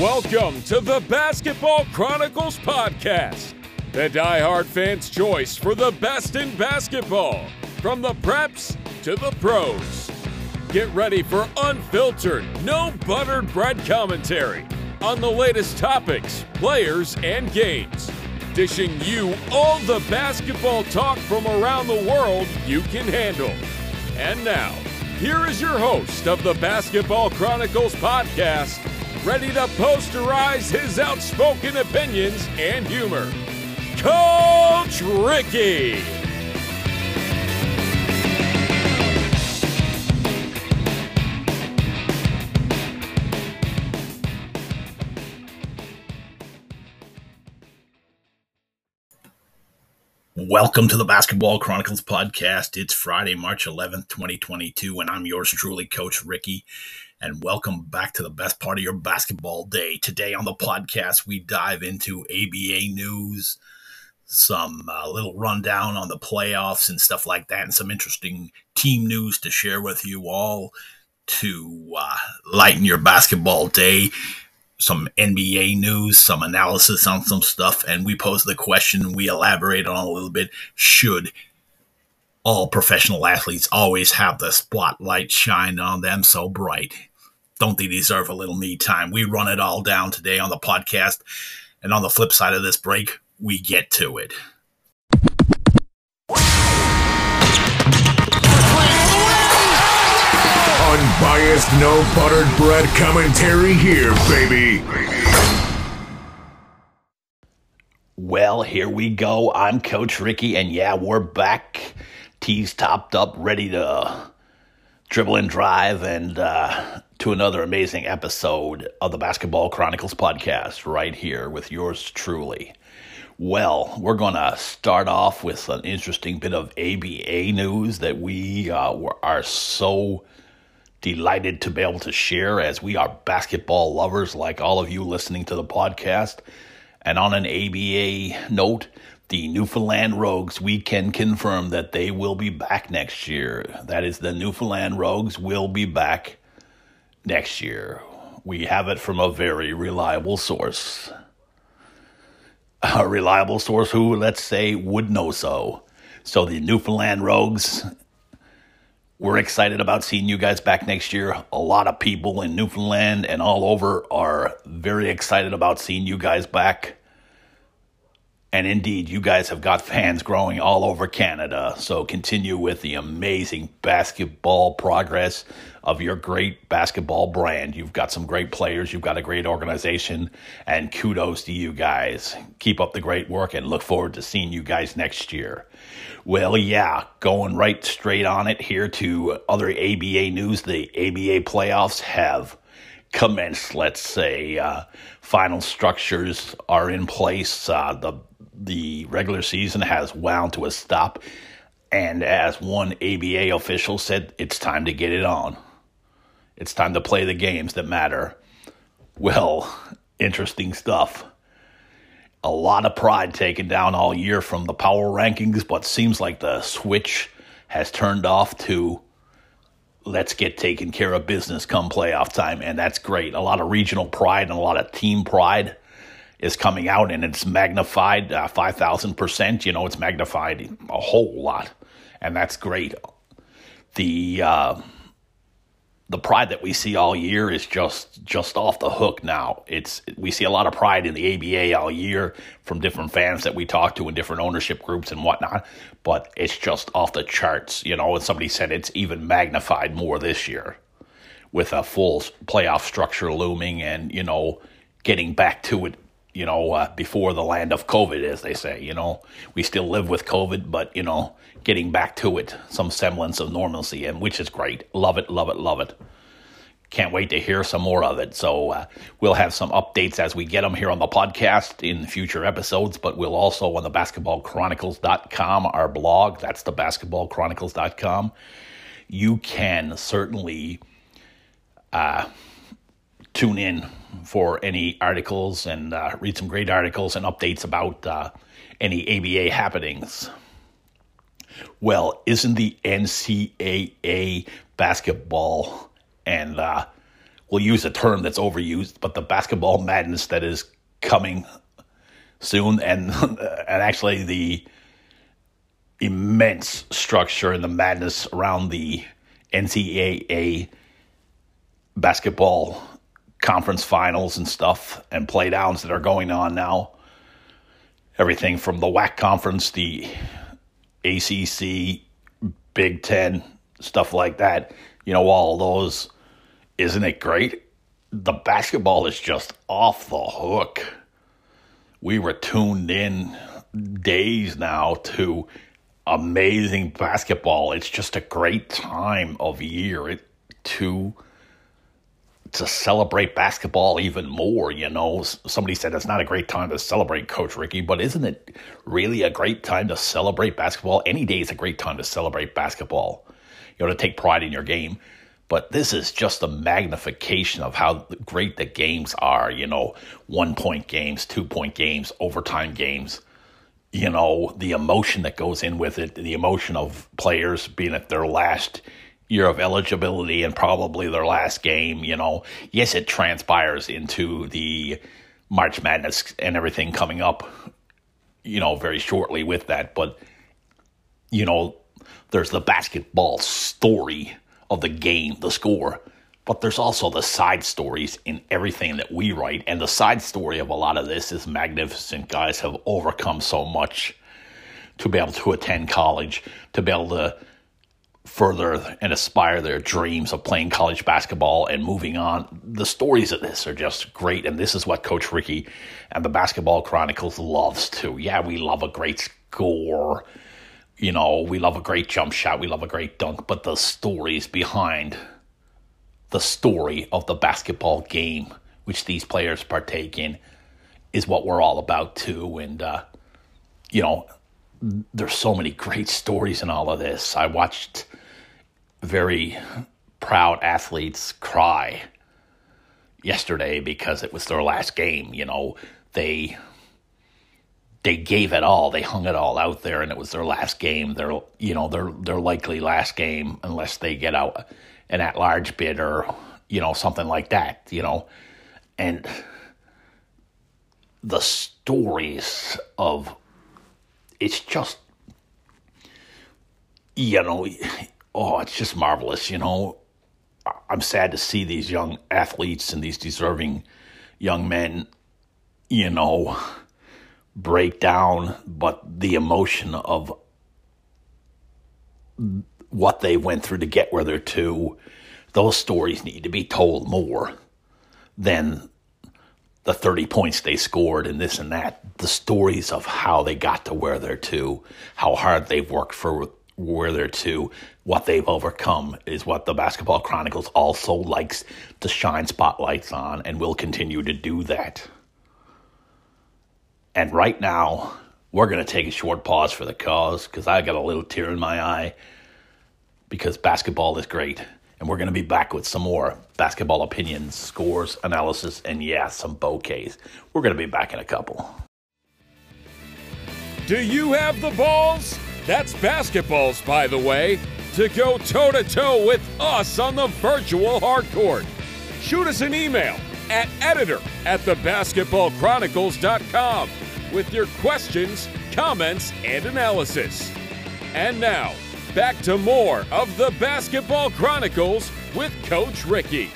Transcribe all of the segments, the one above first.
Welcome to the Basketball Chronicles podcast, the die-hard fans' choice for the best in basketball, from the preps to the pros. Get ready for unfiltered, no buttered bread commentary on the latest topics, players, and games, dishing you all the basketball talk from around the world you can handle. And now, here is your host of the Basketball Chronicles podcast ready to posterize his outspoken opinions and humor. Coach Ricky. Welcome to the Basketball Chronicles podcast. It's Friday, March 11th, 2022, and I'm yours truly, Coach Ricky and welcome back to the best part of your basketball day. Today on the podcast, we dive into ABA news, some uh, little rundown on the playoffs and stuff like that, and some interesting team news to share with you all to uh, lighten your basketball day. Some NBA news, some analysis on some stuff, and we pose the question we elaborate on a little bit. Should all professional athletes always have the spotlight shine on them so bright. Don't they deserve a little me time? We run it all down today on the podcast. And on the flip side of this break, we get to it. Unbiased, no buttered bread commentary here, baby. Well, here we go. I'm Coach Ricky, and yeah, we're back tees topped up, ready to dribble and drive, and uh, to another amazing episode of the Basketball Chronicles podcast, right here with yours truly. Well, we're going to start off with an interesting bit of ABA news that we uh, are so delighted to be able to share as we are basketball lovers like all of you listening to the podcast. And on an ABA note, the Newfoundland Rogues, we can confirm that they will be back next year. That is, the Newfoundland Rogues will be back next year. We have it from a very reliable source. A reliable source who, let's say, would know so. So, the Newfoundland Rogues, we're excited about seeing you guys back next year. A lot of people in Newfoundland and all over are very excited about seeing you guys back. And indeed, you guys have got fans growing all over Canada. So continue with the amazing basketball progress of your great basketball brand. You've got some great players, you've got a great organization, and kudos to you guys. Keep up the great work and look forward to seeing you guys next year. Well, yeah, going right straight on it here to other ABA news. The ABA playoffs have commenced, let's say. Uh, final structures are in place. Uh, the the regular season has wound to a stop, and as one ABA official said, it's time to get it on. It's time to play the games that matter. Well, interesting stuff. A lot of pride taken down all year from the power rankings, but seems like the switch has turned off to let's get taken care of business come playoff time, and that's great. A lot of regional pride and a lot of team pride is coming out and it's magnified uh, 5,000%. You know, it's magnified a whole lot. And that's great. The, uh, the pride that we see all year is just just off the hook now. It's we see a lot of pride in the ABA all year from different fans that we talk to in different ownership groups and whatnot, but it's just off the charts, you know. And somebody said it's even magnified more this year with a full playoff structure looming and you know getting back to it you know, uh, before the land of COVID, as they say. You know, we still live with COVID, but, you know, getting back to it, some semblance of normalcy, and which is great. Love it, love it, love it. Can't wait to hear some more of it. So uh, we'll have some updates as we get them here on the podcast in future episodes, but we'll also on the basketballchronicles.com, our blog, that's the basketballchronicles.com. You can certainly uh, tune in for any articles and uh, read some great articles and updates about uh, any ABA happenings. Well, isn't the NCAA basketball and uh, we'll use a term that's overused, but the basketball madness that is coming soon, and and actually the immense structure and the madness around the NCAA basketball conference finals and stuff and playdowns that are going on now. Everything from the WAC conference, the ACC, Big Ten, stuff like that. You know, all those. Isn't it great? The basketball is just off the hook. We were tuned in days now to amazing basketball. It's just a great time of year it, to to celebrate basketball even more. You know, somebody said it's not a great time to celebrate Coach Ricky, but isn't it really a great time to celebrate basketball? Any day is a great time to celebrate basketball. You know, to take pride in your game. But this is just a magnification of how great the games are. You know, one point games, two point games, overtime games. You know, the emotion that goes in with it, the emotion of players being at their last year of eligibility and probably their last game, you know, yes, it transpires into the March Madness and everything coming up, you know, very shortly with that. But, you know, there's the basketball story of the game, the score, but there's also the side stories in everything that we write. And the side story of a lot of this is magnificent. Guys have overcome so much to be able to attend college, to be able to further and aspire their dreams of playing college basketball and moving on. The stories of this are just great, and this is what Coach Ricky and the Basketball Chronicles loves too. Yeah, we love a great score. You know, we love a great jump shot, we love a great dunk, but the stories behind the story of the basketball game, which these players partake in, is what we're all about too. And uh, you know, there's so many great stories in all of this. I watched very proud athletes cry yesterday because it was their last game. You know, they they gave it all. They hung it all out there, and it was their last game. Their you know their their likely last game unless they get out an at large bid or you know something like that. You know, and the stories of it's just you know oh it's just marvelous you know? I'm sad to see these young athletes and these deserving young men you know break down but the emotion of what they went through to get where they're to those stories need to be told more than the 30 points they scored and this and that, the stories of how they got to where they're to, how hard they've worked for where they're to, what they've overcome is what the Basketball Chronicles also likes to shine spotlights on and will continue to do that. And right now, we're going to take a short pause for the cause because I got a little tear in my eye because basketball is great and we're going to be back with some more basketball opinions, scores, analysis, and yeah, some bouquets. We're going to be back in a couple. Do you have the balls? That's basketballs, by the way, to go toe to toe with us on the virtual hardcourt. Shoot us an email at editor at thebasketballchronicles.com with your questions, comments, and analysis. And now, back to more of the Basketball Chronicles with Coach Ricky.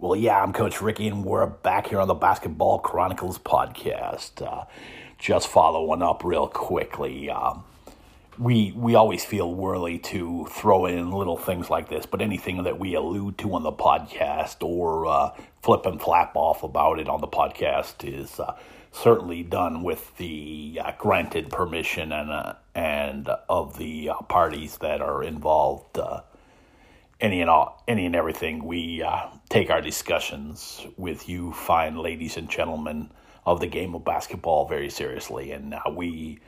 Well, yeah, I'm Coach Ricky, and we're back here on the Basketball Chronicles podcast. Uh, just following up real quickly. Um, we we always feel worthy to throw in little things like this, but anything that we allude to on the podcast or uh, flip and flap off about it on the podcast is uh, certainly done with the uh, granted permission and uh, and of the uh, parties that are involved. Uh, any and all, any and everything, we take our discussions with you, fine ladies and gentlemen of the game of basketball, very seriously, and we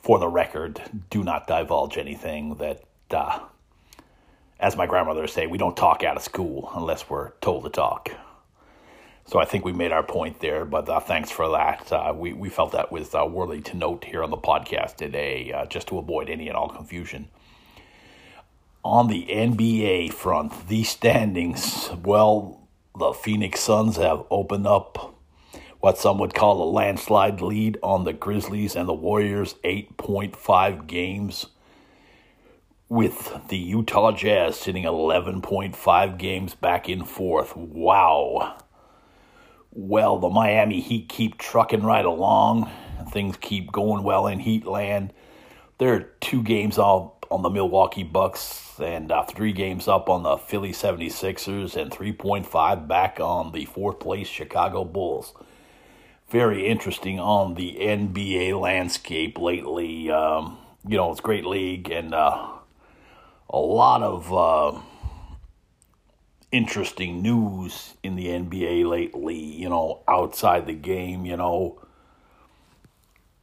for the record, do not divulge anything that, uh, as my grandmother would say, we don't talk out of school unless we're told to talk. So I think we made our point there, but uh, thanks for that. Uh, we, we felt that was uh, worthy to note here on the podcast today, uh, just to avoid any and all confusion. On the NBA front, the standings, well, the Phoenix Suns have opened up what some would call a landslide lead on the Grizzlies and the Warriors, 8.5 games, with the Utah Jazz sitting 11.5 games back in fourth. Wow. Well, the Miami Heat keep trucking right along. Things keep going well in Heatland. They're two games up on the Milwaukee Bucks and uh, three games up on the Philly 76ers and 3.5 back on the fourth place Chicago Bulls very interesting on the NBA landscape lately. Um, you know, it's great league and uh, a lot of uh, interesting news in the NBA lately. You know, outside the game, you know,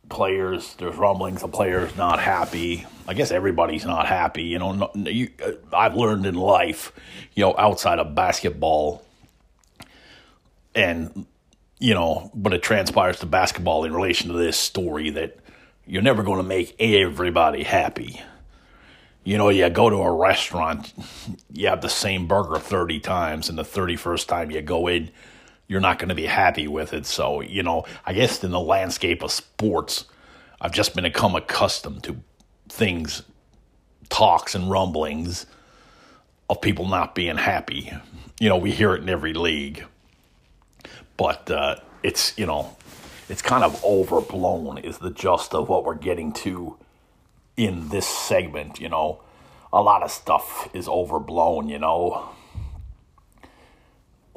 players, there's rumblings of players not happy. I guess everybody's not happy. You know, no, you, uh, I've learned in life, you know, outside of basketball and you know, but it transpires to basketball in relation to this story that you're never going to make everybody happy. You know, you go to a restaurant, you have the same burger 30 times, and the 31st time you go in, you're not going to be happy with it. So, you know, I guess in the landscape of sports, I've just been become accustomed to things, talks, and rumblings of people not being happy. You know, we hear it in every league but uh, it's you know it's kind of overblown is the gist of what we're getting to in this segment you know a lot of stuff is overblown you know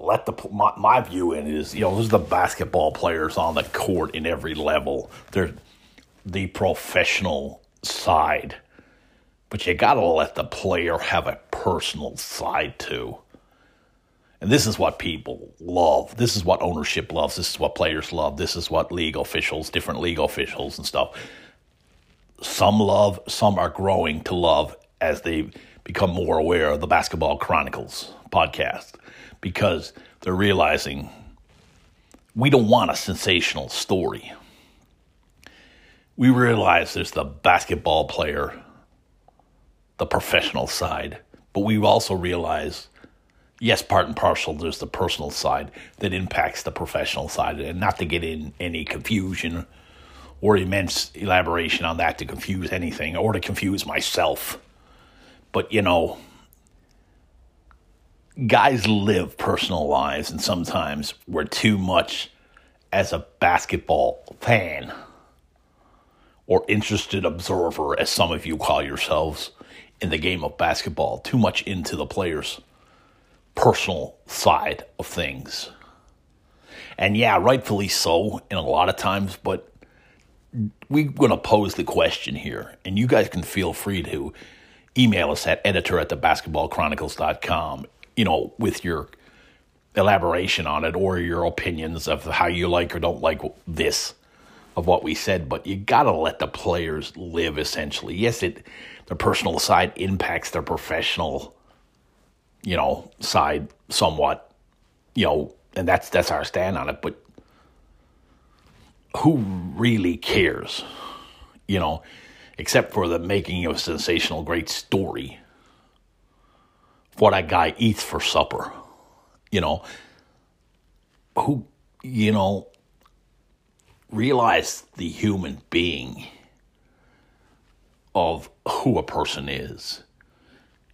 let the my, my view in is you know there's the basketball players on the court in every level they're the professional side but you got to let the player have a personal side too and this is what people love. This is what ownership loves. This is what players love. This is what league officials, different league officials and stuff, some love, some are growing to love as they become more aware of the Basketball Chronicles podcast because they're realizing we don't want a sensational story. We realize there's the basketball player, the professional side, but we also realize yes, part and parcel, there's the personal side that impacts the professional side, and not to get in any confusion or immense elaboration on that to confuse anything or to confuse myself. But, you know, guys live personal lives, and sometimes we're too much as a basketball fan or interested observer, as some of you call yourselves, in the game of basketball, too much into the players personal side of things. And yeah, rightfully so in a lot of times, but we're going to pose the question here, and you guys can feel free to email us at editor at the basketballchronicles.com, you know, with your elaboration on it or your opinions of how you like or don't like this of what we said, but you got to let the players live essentially. Yes, it the personal side impacts their professional you know, side somewhat, you know, and that's that's our stand on it. But who really cares, you know, except for the making of a sensational, great story? What a guy eats for supper, you know, who, you know, realize the human being of who a person is.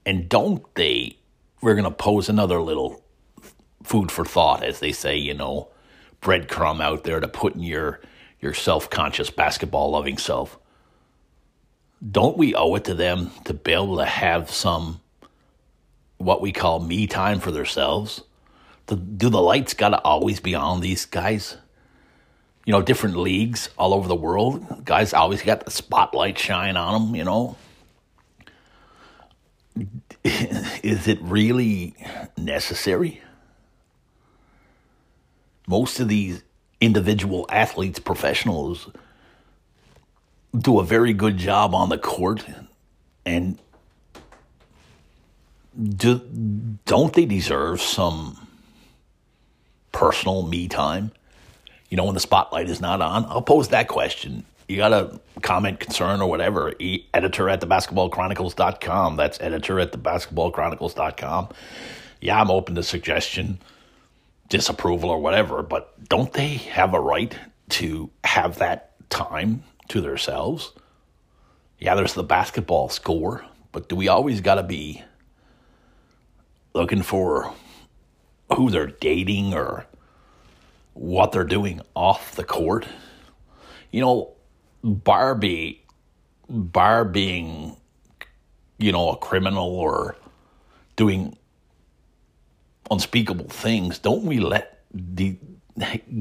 And don't they we're going to pose another little food for thought, as they say, you know, breadcrumb out there to put in your, your self conscious basketball loving self. Don't we owe it to them to be able to have some what we call me time for themselves? Do, do the lights got to always be on these guys? You know, different leagues all over the world. Guys always got the spotlight shine on them, you know is it really necessary? Most of these individual athletes, professionals, do a very good job on the court and do, don't they deserve some personal me time? You know, when the spotlight is not on? I'll pose that question. You got a comment, concern, or whatever, e- editor at thebasketballchronicles.com. That's editor at thebasketballchronicles.com. Yeah, I'm open to suggestion, disapproval, or whatever, but don't they have a right to have that time to themselves? Yeah, there's the basketball score, but do we always got to be looking for who they're dating or what they're doing off the court? You know, Barbie, bar being, you know, a criminal or doing unspeakable things, don't we let the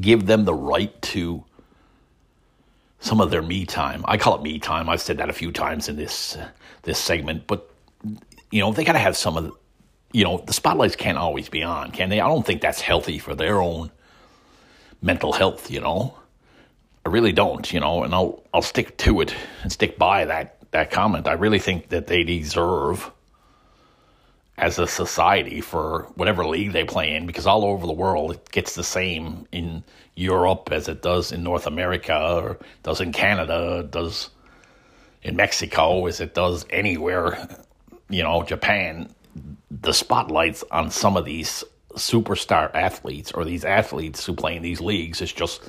give them the right to some of their me time? I call it me time. I've said that a few times in this this segment, but you know, they got to have some of you know, the spotlights can't always be on, can they? I don't think that's healthy for their own mental health, you know. I really don't, you know, and I'll I'll stick to it and stick by that that comment. I really think that they deserve as a society for whatever league they play in because all over the world it gets the same in Europe as it does in North America or does in Canada, does in Mexico as it does anywhere, you know, Japan. The spotlights on some of these superstar athletes or these athletes who play in these leagues is just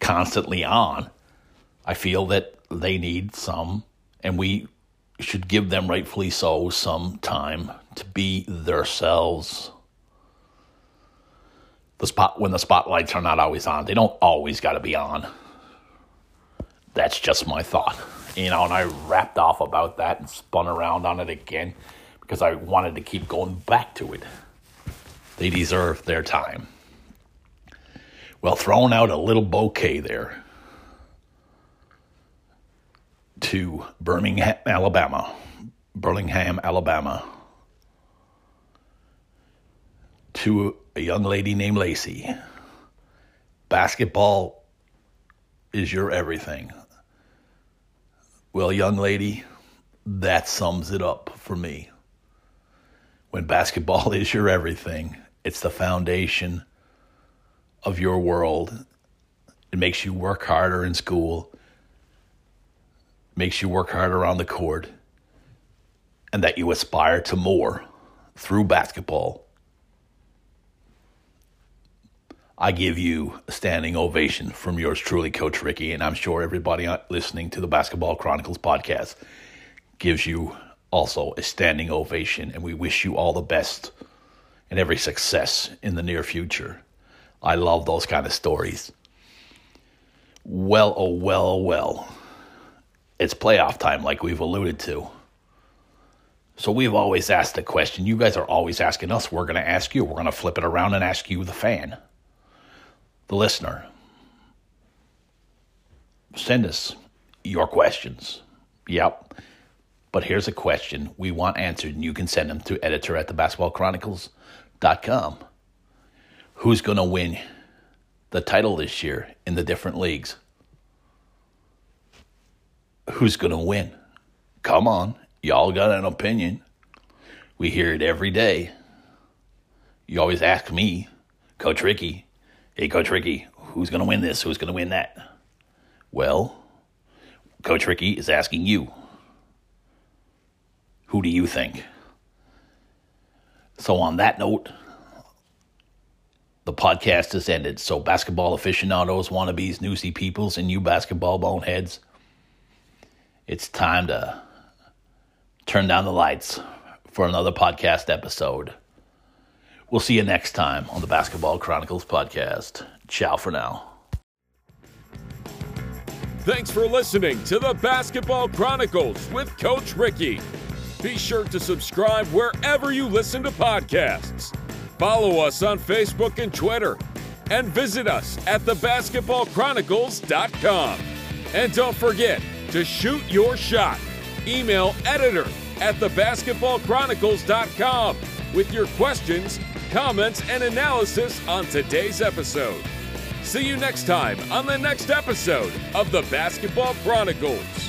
constantly on. I feel that they need some, and we should give them, rightfully so, some time to be themselves. The spot when the spotlights are not always on, they don't always got to be on. That's just my thought, you know. And I wrapped off about that and spun around on it again because I wanted to keep going back to it. They deserve their time. Well, throwing out a little bouquet there to Birmingham, Alabama. Birmingham, Alabama. To a young lady named Lacey. Basketball is your everything. Well, young lady, that sums it up for me. When basketball is your everything, it's the foundation of your world. It makes you work harder in school, makes you work harder on the court, and that you aspire to more through basketball. I give you a standing ovation from yours truly, Coach Ricky, and I'm sure everybody listening to the Basketball Chronicles podcast gives you also a standing ovation, and we wish you all the best and every success in the near future. I love those kind of stories. Well, oh, well, oh, well. It's playoff time, like we've alluded to. So we've always asked the question. You guys are always asking us. We're going to ask you. We're going to flip it around and ask you, the fan, the listener. Send us your questions. Yep. But here's a question we want answered, and you can send them to editor at thebasketballchronicles.com who's going to win the title this year in the different leagues. Who's going to win? Come on, y'all got an opinion. We hear it every day. You always ask me, Coach Ricky, hey, Coach Ricky, who's going to win this? Who's going to win that? Well, Coach Ricky is asking you, who do you think? So, on that note, the podcast has ended. So, basketball aficionados, wannabes, newsy peoples, and you basketball boneheads, it's time to turn down the lights for another podcast episode. We'll see you next time on the Basketball Chronicles podcast. Ciao for now. Thanks for listening to the Basketball Chronicles with Coach Ricky. Be sure to subscribe wherever you listen to podcasts. Follow us on Facebook and Twitter. And visit us at thebasketballchronicles.com. And don't forget to shoot your shot. Email editor at thebasketballchronicles.com with your questions, comments, and analysis on today's episode. See you next time on the next episode of the Basketball Chronicles.